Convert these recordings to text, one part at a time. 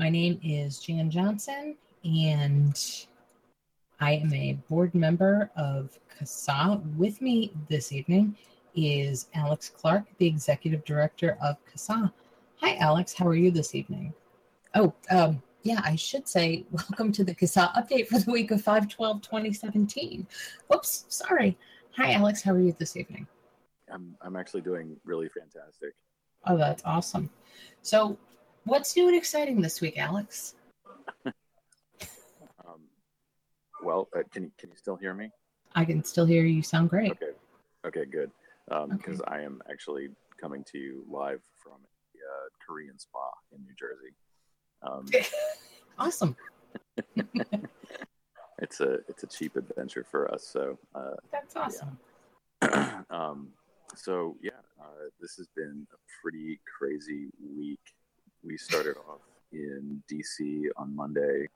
My name is Jan Johnson, and I am a board member of CASAA. With me this evening is Alex Clark, the executive director of CASAA. Hi, Alex. How are you this evening? Oh, um, yeah, I should say welcome to the CASAA update for the week of 5 12 2017. Whoops, sorry. Hi, Alex. How are you this evening? I'm, I'm actually doing really fantastic. Oh, that's awesome. So, what's new and exciting this week, Alex? um, well, uh, can you can you still hear me? I can still hear you. Sound great. Okay. Okay, good. Because um, okay. I am actually coming to you live from a uh, Korean spa in New Jersey. Um, awesome. it's a it's a cheap adventure for us. So uh, that's awesome. Yeah. um, so yeah, uh, this has been a pretty crazy week. We started off in DC on Monday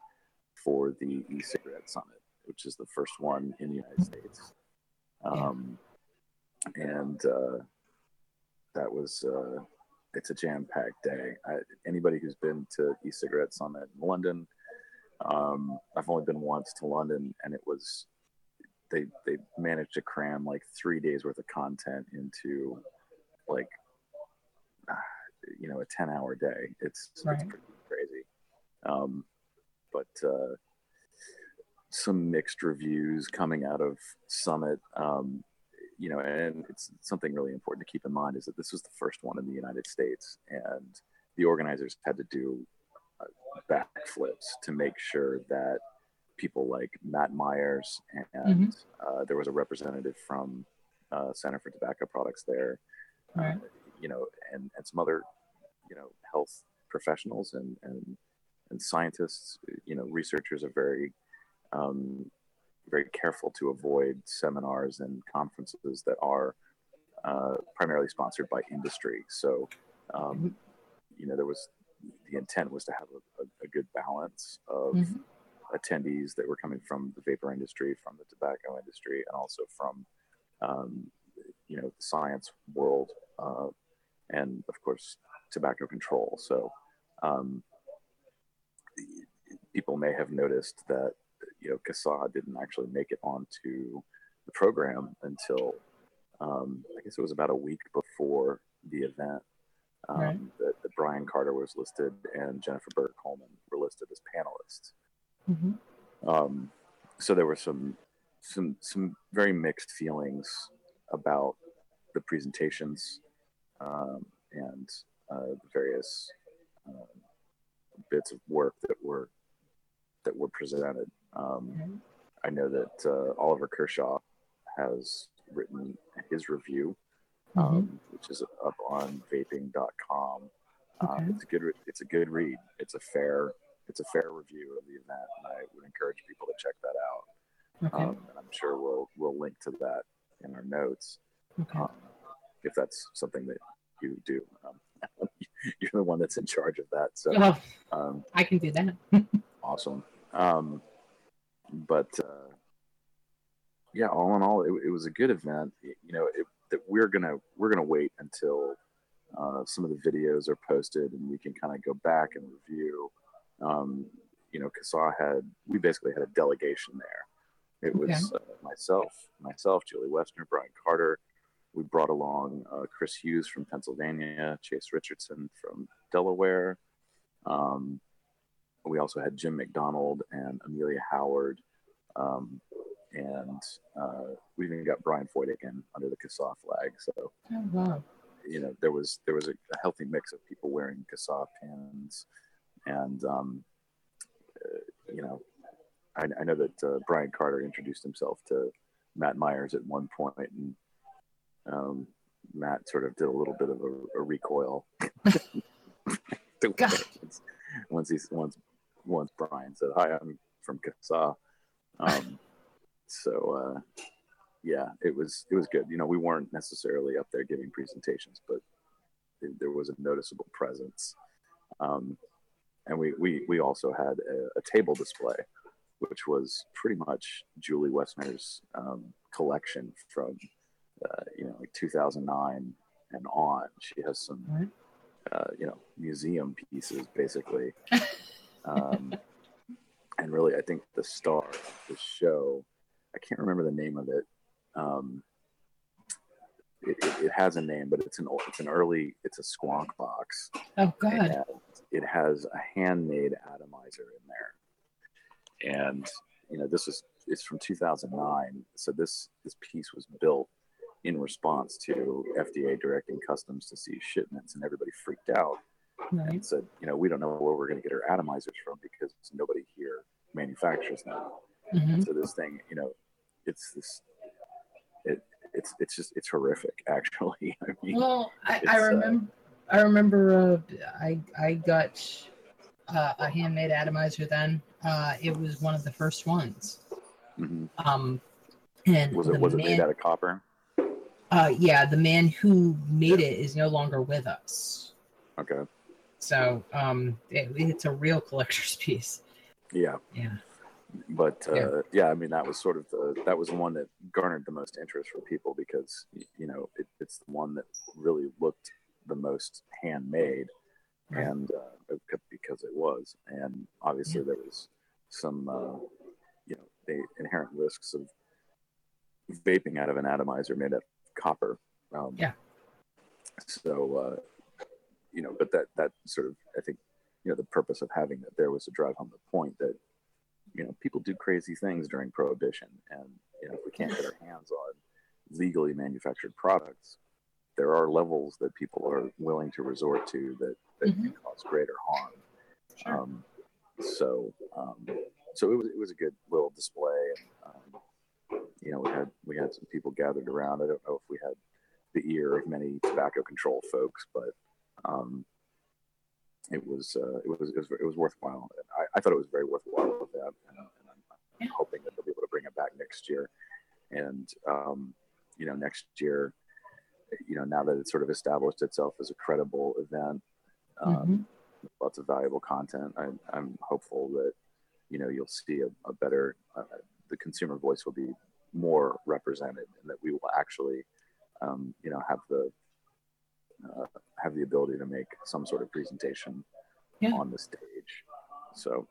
for the e-cigarette summit, which is the first one in the United States. Um. And uh, that was uh, it's a jam-packed day. I, anybody who's been to e-cigarette summit in London, um, I've only been once to London, and it was they they managed to cram like three days worth of content into like you know a 10 hour day it's, right. it's pretty crazy um, but uh, some mixed reviews coming out of summit um, you know and it's something really important to keep in mind is that this was the first one in the united states and the organizers had to do uh, backflips to make sure that people like Matt Myers, and mm-hmm. uh, there was a representative from uh, Center for Tobacco Products there, uh, right. you know, and, and some other, you know, health professionals and, and, and scientists, you know, researchers are very, um, very careful to avoid seminars and conferences that are uh, primarily sponsored by industry. So, um, mm-hmm. you know, there was the intent was to have a, a, a good balance of mm-hmm attendees that were coming from the vapor industry, from the tobacco industry, and also from um, you know the science world, uh, and of course tobacco control. So um, people may have noticed that you know CASAA didn't actually make it onto the program until um, I guess it was about a week before the event. Um, right. that, that, Brian Carter was listed and Jennifer Burke Coleman were listed as panelists. Mm-hmm. Um, so there were some some some very mixed feelings about the presentations um, and the various uh, bits of work that were that were presented. Um, mm-hmm. I know that uh, Oliver Kershaw has written his review, mm-hmm. Um, which is up on vaping.com. Uh, okay. it's a good it's a good read. It's a fair it's a fair review of the event, and I would encourage people to check that out. Okay. Um, and I'm sure we'll we'll link to that in our notes okay. um, if that's something that you do. Um, you're the one that's in charge of that, so oh, I can do that. awesome. Um, but uh, yeah, all in all, it, it, was a good event. You know, it, that we're gonna we're gonna wait until uh, some of the videos are posted and we can kind of go back and review um, you know, CASAA had, we basically had a delegation there. It was okay. uh, myself, myself, Julie Woessner, Brian Carter. We brought along uh, Chris Hughes from Pennsylvania, Chase Richardson from Delaware. Um, we also had Jim McDonald and Amelia Howard. Um, and uh, we even got Brian Foytigan under the CASAA flag. So, oh, wow. you know, there was there was a, a healthy mix of people wearing CASAA pins, and um, uh, you know, I, I know that uh, Brian Carter introduced himself to Matt Myers at one point, and um, Matt sort of did a little bit of a, a recoil. once he once once Brian said, "Hi, I'm from CASAA." Um, so uh, yeah, it was it was good. You know, we weren't necessarily up there giving presentations, but there was a noticeable presence. Um, and we we we also had a, a table display, which was pretty much Julie Woessner's um, collection from uh, you know like 2009 and on. She has some uh, you know museum pieces basically. Um, and really, I think the star of the show, I can't remember the name of it. Um, it, it, it, has a name, but it's an it's an early it's a squonk box. Oh God! it has a handmade atomizer in there, and you know this is it's from 2009. So this this piece was built in response to FDA directing customs to seize shipments, and everybody freaked out right. and said, you know, we don't know where we're going to get our atomizers from because nobody here manufactures them. Mm-hmm. So this thing, you know, it's this, it, it's it's just it's horrific actually. I mean, well, I, I remember uh, I remember uh, I I got uh, a handmade atomizer then. Uh, it was one of the first ones. Mm-hmm. Um, and was it was man, it made out of copper? Uh, yeah, the man who made it is no longer with us. Okay. So um, it, it's a real collector's piece. Yeah. Yeah. But uh, yeah. yeah. I mean that was sort of the that was the one that garnered the most interest from people because you know it, it's the one that really looked the most handmade, right. and uh, because it was, and obviously yeah. there was some uh, you know the inherent risks of vaping out of an atomizer made of copper. Um, yeah. So, uh, you know, but that that sort of I think you know the purpose of having that there was to drive home the point that you know people do crazy things during prohibition, and you know if we can't get our hands on legally manufactured products, there are levels that people are willing to resort to that that mm-hmm. can cause greater harm. Sure. Um, so, um, so it was it was a good little display. And, you know, we had we had some people gathered around. I don't know if we had the ear of many tobacco control folks, but um, it was uh, it was it was it was worthwhile. I, I thought it was very worthwhile with that, and, and I'm, I'm, hoping that they'll be able to bring it back next year. And um, you know, next year, you know, now that it's sort of established itself as a credible event, um, mm-hmm. lots of valuable content. I, I'm hopeful that you know you'll see a, a better. Uh, the consumer voice will be more represented and that we will actually um, you know have the uh, have the ability to make some sort of presentation yeah. on the stage so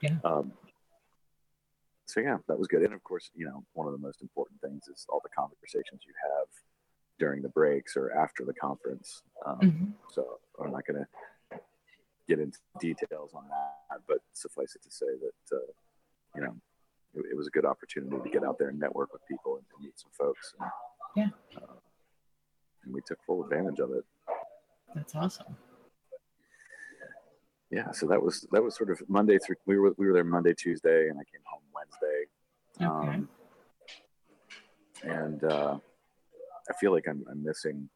yeah um, so yeah that was good and of course you know one of the most important things is all the conversations you have during the breaks or after the conference um, mm-hmm. so i'm not going to get into details on that but suffice it to say that uh, you know it, it, was a good opportunity to get out there and network with people and, meet some folks. And, yeah. Uh, and we took full advantage of it. That's awesome. Yeah, so that was that was sort of Monday through. We were we were there Monday, Tuesday, and I came home Wednesday. Okay. Um, and uh, I feel like I'm, I'm missing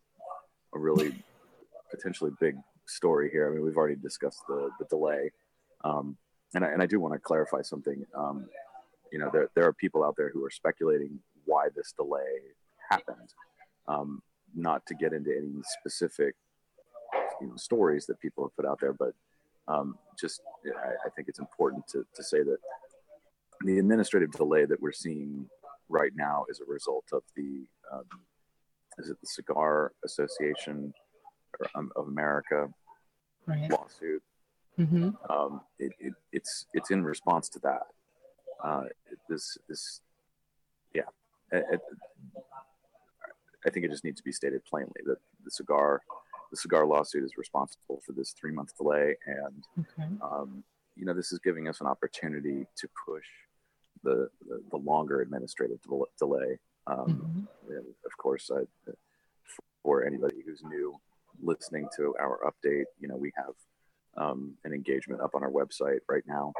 a really potentially big story here. I mean, we've already discussed the the delay, um, and I, and I do want to clarify something. Um, you know, there, there are people out there who are speculating why this delay happened. Um, not to get into any specific you know, stories that people have put out there, but um, just I, I, think it's important to, to say that the administrative delay that we're seeing right now is a result of the um, is it the Cigar Association um, of America right. lawsuit? Mm-hmm. Um, it, it, it's it's in response to that uh, this this yeah it, it, I think it just needs to be stated plainly that the cigar the cigar lawsuit is responsible for this three month delay and okay. um, you know this is giving us an opportunity to push the the, the longer administrative delay um, mm-hmm. of course I, for anybody who's new listening to our update you know we have um, an engagement up on our website right now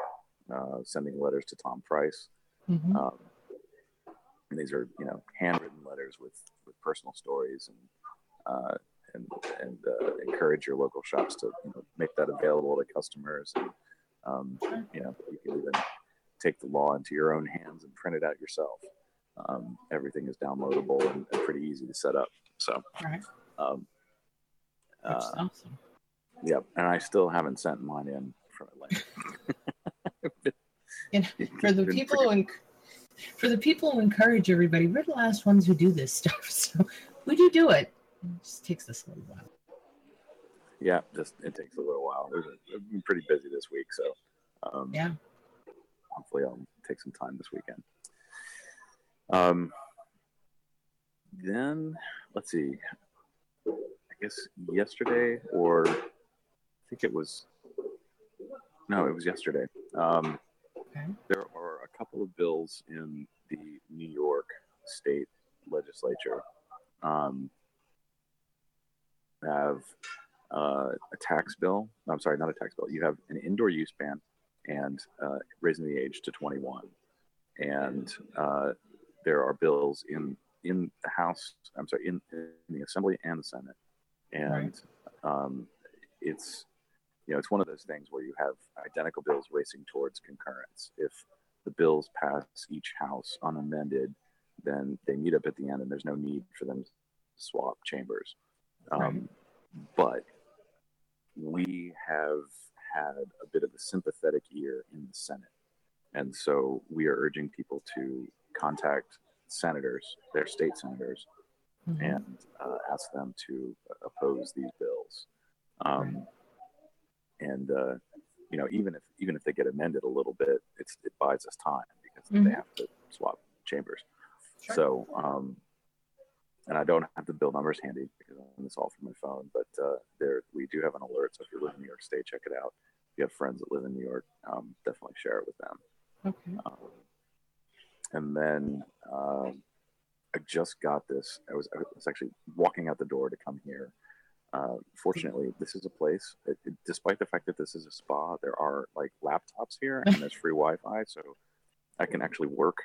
uh, sending letters to Tom Price. Mm-hmm. Um, and these are, you know, handwritten letters with, with personal stories and uh, and and uh, encourage your local shops to you know, make that available to customers. And um, you know, you can even take the law into your own hands and print it out yourself. Um, everything is downloadable and, and, pretty easy to set up. So, right. um, uh, awesome. Yep, and I still haven't sent mine in from Atlanta. and for the people who enc- for the people who encourage everybody, we're the last ones who do this stuff. So we do do it. It just takes us a little while. Yeah, just it takes a little while. We've been pretty busy this week, so Um, Yeah. Hopefully, I'll take some time this weekend. Um, then let's see. I guess yesterday, or I think it was. No, it was yesterday. Um, Okay. there are a couple of bills in the New York State Legislature um, have uh, a tax bill. I'm sorry, not a tax bill. You have an indoor use ban and uh, raising the age to 21. And uh, there are bills in in the House. I'm sorry, in, in the Assembly and the Senate. And um, it's you know it's one of those things where you have identical bills racing towards concurrence. If the bills pass each house unamended, then they meet up at the end, and there's no need for them to swap chambers. Um, Right. But we have had a bit of a sympathetic ear in the Senate, and so we are urging people to contact senators, their state senators, Mhm. and uh, ask them to oppose these bills. Um, and uh, you know, even if even if they get amended a little bit, it's it buys us time because Mhm. they have to swap chambers. Sure. So, um, and I don't have the bill numbers handy because I'm this all from my phone, but uh, there we do have an alert. So if you live in New York State, check it out. If you have friends that live in New York, um, definitely share it with them. Okay. Um, and then um, I just got this. I was, I was actually walking out the door to come here. Uh, fortunately, this is a place. It, it- despite the fact that this is a spa, there are like laptops here and there's free Wi-Fi, so I can actually work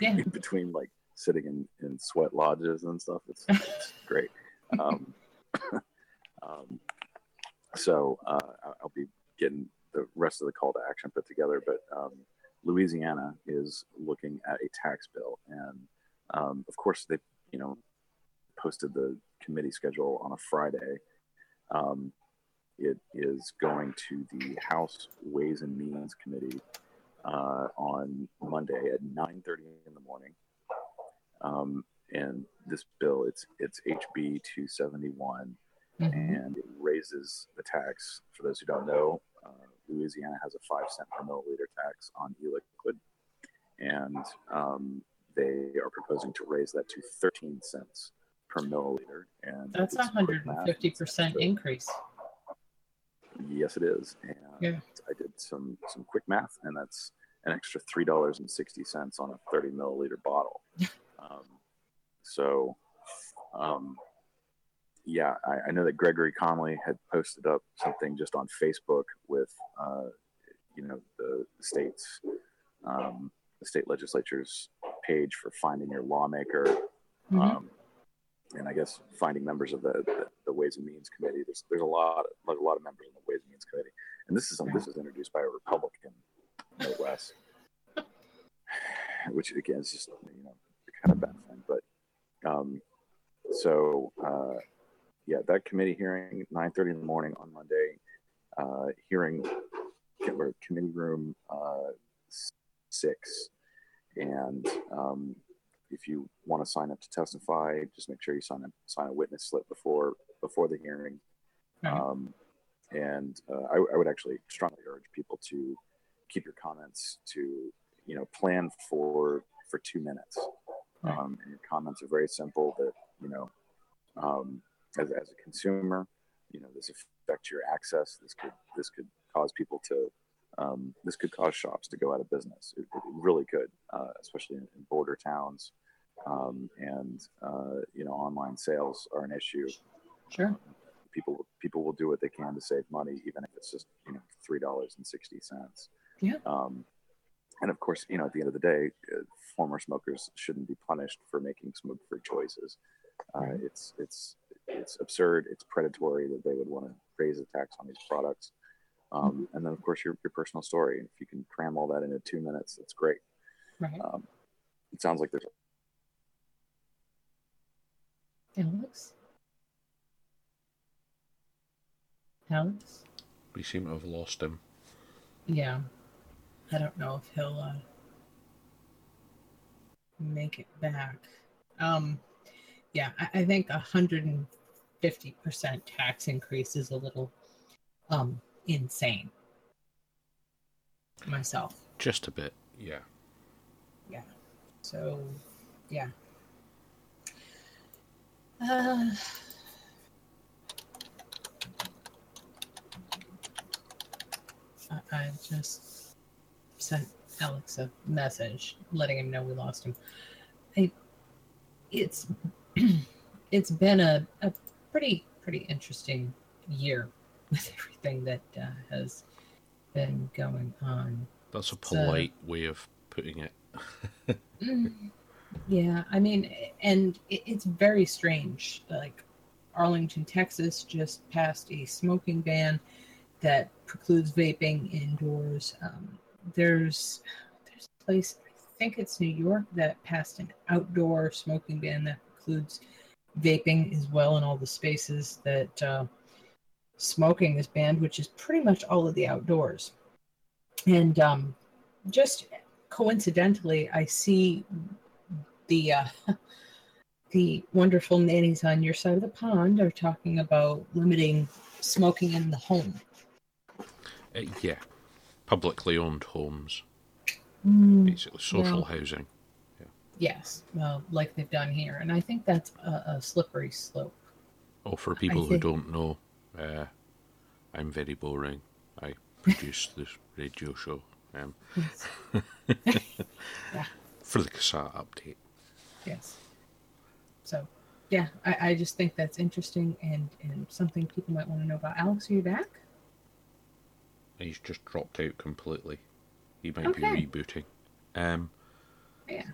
Yeah. in between like sitting in, in sweat lodges and stuff. It's, it's great. Um, um, so uh, I'll be getting the rest of the call to action put together. But um, Louisiana is looking at a tax bill, and um, of course they, you know, posted the committee schedule on a Friday. Um, it is going to the House Ways and Means Committee uh, on Monday at 9:30 in the morning. Um, and this bill, it's it's HB 271, Mhm. and it raises the tax. For those who don't know, uh, Louisiana has a five cent per milliliter tax on e-liquid, and um, they are proposing to raise that to 13 cents per milliliter. And That's a hundred and fifty percent increase. Yes, it is. And Yeah. I did some some quick math, and that's an extra three dollars and sixty cents on a thirty milliliter bottle. um, so, um, yeah, I, I know that Gregory Conley had posted up something just on Facebook with, uh, you know, the state's um, the state legislature's page for finding your lawmaker Mhm. And I guess finding members of the, the, the Ways and Means Committee. There's there's a lot like a lot of members in the Ways and Means Committee, and this is this was introduced by a Republican, less, which again is just you know kind of baffling. But um, so uh, yeah, that committee hearing 9:30 in the morning on Monday, uh, hearing committee room uh, six, and um, if you want to sign up to testify, just make sure you sign a sign a witness slip before before the hearing. Um, and uh, I, I would actually strongly urge people to keep your comments to you know plan for for two minutes. Right. Um, and your comments are very simple. That you know, um, as, as a consumer, you know this affects your access. This could this could cause people to um, this could cause shops to go out of business. It, it really could, uh, especially in, in border towns. Um, and uh, you know, online sales are an issue. Sure. People people will do what they can to save money, even if it's just you know three dollars and sixty cents. Yeah. Um, and of course, you know, at the end of the day, uh, former smokers shouldn't be punished for making smoke-free choices. Uh, Right. It's it's it's absurd. It's predatory that they would want to raise a tax on these products. Um, and then, of course, your, your personal story. If you can cram all that into two minutes, that's great. Right. Um, it sounds like there's Alex? Alex? We seem to have lost him. Yeah. I don't know if he'll uh, make it back. Um, yeah, I, I think a hundred and fifty percent tax increase is a little um insane. myself. Just a bit, yeah. Yeah. So, yeah. Uh, I, just sent Alex a message letting him know we lost him. I, it's it's been a, a pretty pretty interesting year with everything that uh, has been going on. That's a polite so, way of putting it. Yeah, I mean, and it, it's very strange. Like Arlington, Texas, just passed a smoking ban that precludes vaping indoors. Um, there's there's a place, I think it's New York, that passed an outdoor smoking ban that precludes vaping as well in all the spaces that uh, smoking is banned, which is pretty much all of the outdoors. And um, just coincidentally, I see the uh, the wonderful nannies on your side of the pond are talking about limiting smoking in the home. Uh, yeah, publicly owned homes, mm, basically social housing. Yeah. Yes, well, like they've done here, and I think that's a, a slippery slope. Oh, for people who don't know, uh, I'm very boring. I produce this radio show. Um, yeah. For the CASAA update. Yes. So, yeah, I, I just think that's interesting and, and something people might want to know about. Alex, are you back? He's just dropped out completely. He might okay. be rebooting. Um, yeah.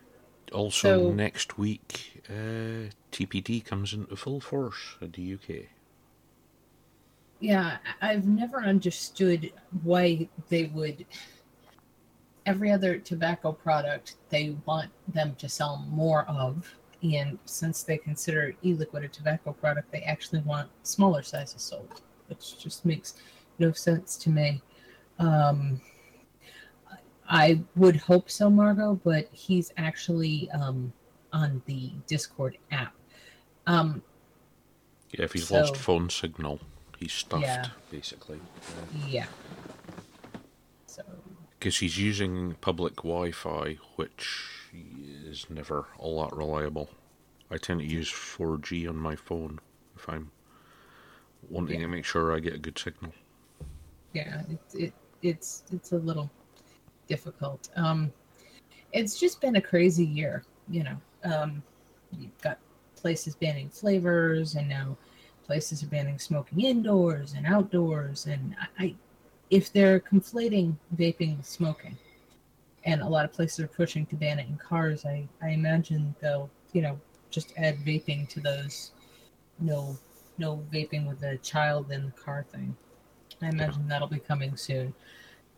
Also, so, next week, uh, TPD comes into full force in the UK. Yeah, I've never understood why they would every other tobacco product they want them to sell more of. And since they consider e-liquid a tobacco product, they actually want smaller sizes sold, which just makes no sense to me. Um, I would hope so, Margot, but he's actually um, on the Discord app. Um, yeah, if he's so, lost phone signal, he's stuffed, yeah. basically. Yeah. Because he's using public Wi-Fi, which is never all that reliable. I tend to use 4G on my phone if I'm wanting yeah. to make sure I get a good signal. Yeah, it, it it's it's a little difficult. Um, it's just been a crazy year, you know. Um, you've got places banning flavors, and now places are banning smoking indoors and outdoors, and I, I if they're conflating vaping with smoking, and a lot of places are pushing to ban it in cars, I, I imagine they'll, you know, just add vaping to those no no vaping with a child in the car thing. I imagine that'll be coming soon.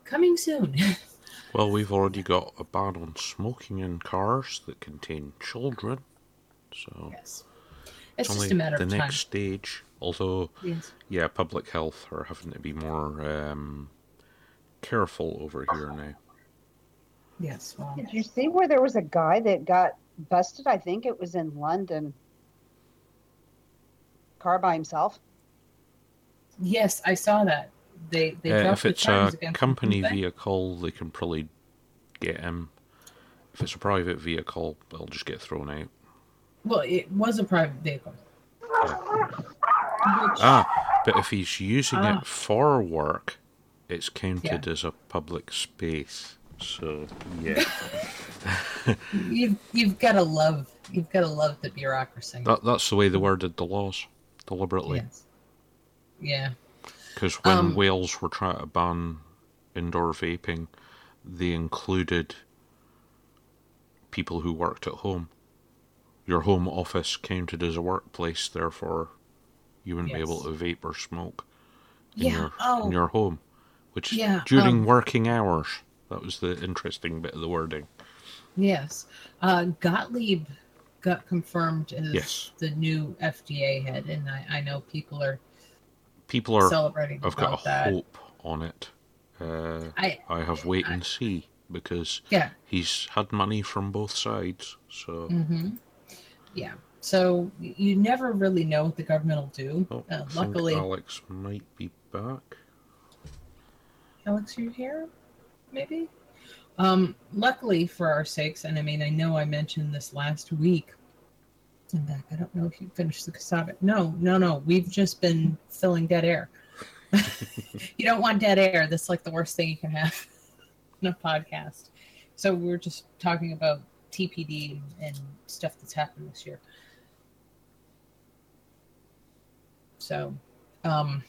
Coming soon. well, we've already got a ban on smoking in cars that contain children. So yes. It's, it's just a matter the of the next stage. Although, yes. yeah, public health are having to be more um, careful over here now. Yes. Well, Did you see where there was a guy that got busted? I think it was in London. Car by himself. Yes, I saw that. They they uh, if it's a company vehicle, they can probably get him. If it's a private vehicle, they'll just get thrown out. Well, it was a private vehicle. Yeah. Ah, but if he's using ah. it for work, it's counted yeah. as a public space. So yeah, you've you've got to love you've got to love the bureaucracy. That that's the way they worded the laws deliberately. Yes. Yeah. Because when um, Wales were trying to ban indoor vaping, they included people who worked at home. Your home office counted as a workplace, therefore you wouldn't yes. be able to vape or smoke in yeah. your oh. in your home. Which yeah, during um, working hours. That was the interesting bit of the wording. Yes. Uh, Gottlieb got confirmed as yes. the new FDA head, and I, I know people are people are celebrating. I've got a that. hope on it. Uh, I I have wait I, and see because yeah, he's had money from both sides. So mm-hmm. yeah, so you never really know what the government will do. Oh, uh, luckily, Alex might be back. Alex, are you here? maybe. Um, luckily for our sakes, and I mean, I know I mentioned this last week. I'm back. I don't know if you finished the cassava. No, no, no. We've just been filling dead air. you don't want dead air. That's like the worst thing you can have in a podcast. So we are just talking about TPD and stuff that's happened this year. So, um,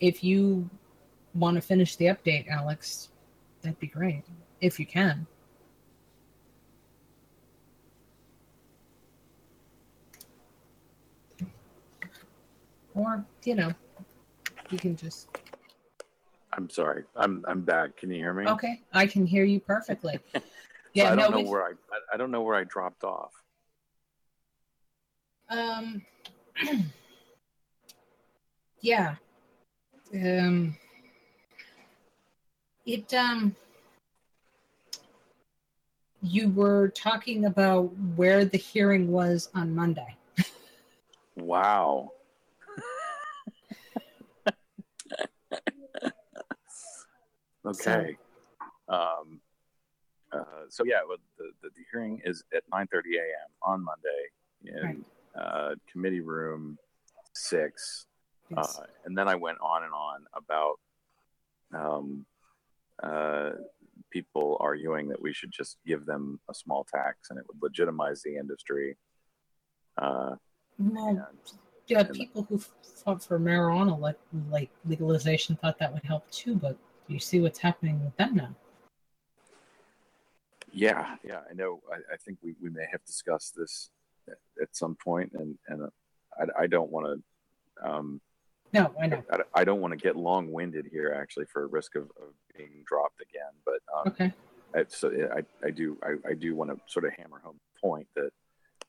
if you want to finish the update, Alex, that'd be great if you can. Or, you know, you can just I'm sorry. I'm I'm back. Can you hear me? Okay, I can hear you perfectly. Yeah, I don't no, know where I I don't know where I dropped off. Um. yeah. Um. It um. You were talking about where the hearing was on Monday. wow. Okay. So, um, uh, so yeah, well, the, the, the, hearing is at 9:30 a.m. on Monday in right. uh, committee room six, yes. uh, and then I went on and on about um, uh, people arguing that we should just give them a small tax and it would legitimize the industry. Uh, well, and, yeah, people who fought for marijuana like, like legalization thought that would help too, but you see what's happening with them now. Yeah, yeah, I know. I, I think we, we may have discussed this at, some point, and and uh, I, I don't want to. Um, no, I know. I, I don't want to get long winded here, actually, for risk of, of being dropped again. But um, okay. I, so I, I do I, I do want to sort of hammer home the point that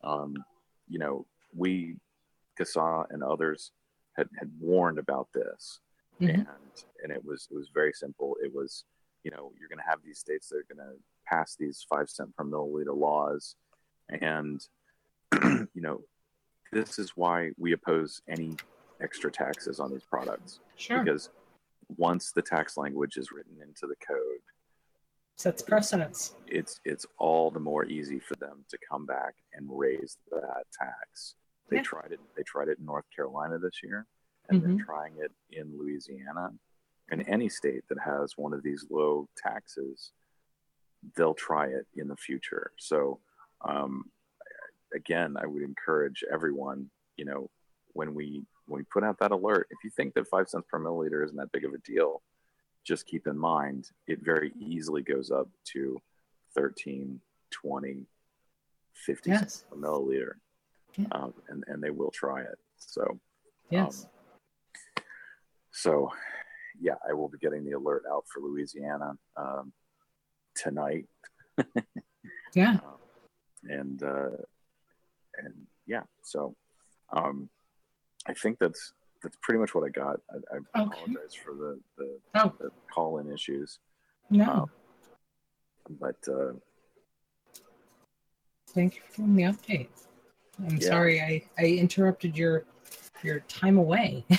um, you know we CASAA and others had, had warned about this mm-hmm. and and it was it was very simple. It was you know you're going to have these states that are going to pass these five cent per milliliter laws, and you know this is why we oppose any extra taxes on these products. Sure. Because once the tax language is written into the code, sets precedence. It's it's all the more easy for them to come back and raise that tax. They yeah. tried it. They tried it in North Carolina this year and mm-hmm. they're trying it in Louisiana. In any state that has one of these low taxes, they'll try it in the future. So, um, again, I would encourage everyone, you know, when we we put out that alert, if you think that five cents per milliliter isn't that big of a deal, just keep in mind it very easily goes up to 13, 20, 50 yes. cents per milliliter. Yeah. Um, and, and they will try it. So, yes. Um, so, yeah, I will be getting the alert out for Louisiana um, tonight. yeah. Um, and uh, and yeah, so um, I think that's that's pretty much what I got. I, I okay. apologize for the the, oh. the call in issues. No. Um, but uh, thank you for the update. I'm yeah. sorry I, I interrupted your your time away.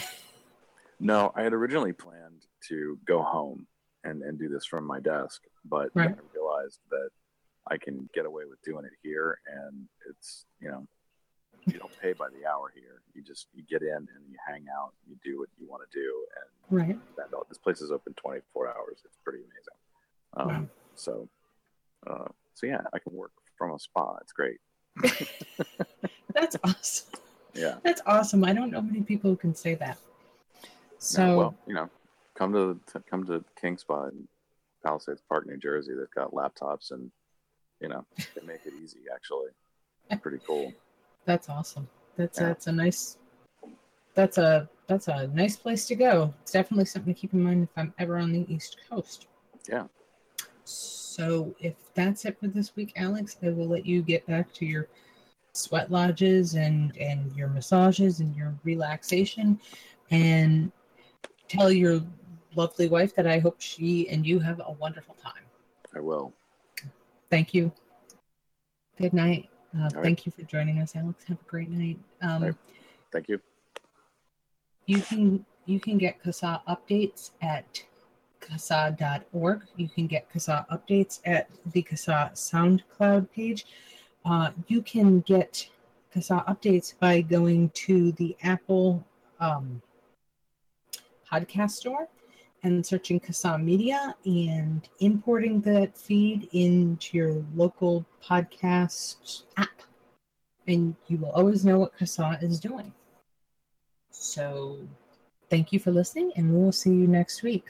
No, I had originally planned to go home and, and do this from my desk, but right. I realized that I can get away with doing it here, and it's you know you don't pay by the hour here. You just you get in and you hang out, you do what you want to do, and right. That, this place is open 24 hours. It's pretty amazing. Um, wow. So, uh, so yeah, I can work from a spa. It's great. That's awesome. Yeah, that's awesome. I don't know many people who can say that. So well, you know, come to, to come to King Spa in Palisades Park, New Jersey. They've got laptops and you know they make it easy. Actually, pretty cool. That's awesome. That's yeah. that's a nice. That's a that's a nice place to go. It's definitely something to keep in mind if I'm ever on the East Coast. Yeah. So if that's it for this week, Alex, I will let you get back to your sweat lodges and and your massages and your relaxation and tell your lovely wife that I hope she and you have a wonderful time. I will. Thank you. Good night. Uh, thank right. you for joining us, Alex. Have a great night. Um, right. Thank you. You can you can get CASAA updates at CASAA.org. You can get CASAA updates at the CASAA SoundCloud page. Uh, you can get CASAA updates by going to the Apple um, podcast store and searching CASAA Media and importing that feed into your local podcast app. And you will always know what CASAA is doing. So thank you for listening, and we will see you next week.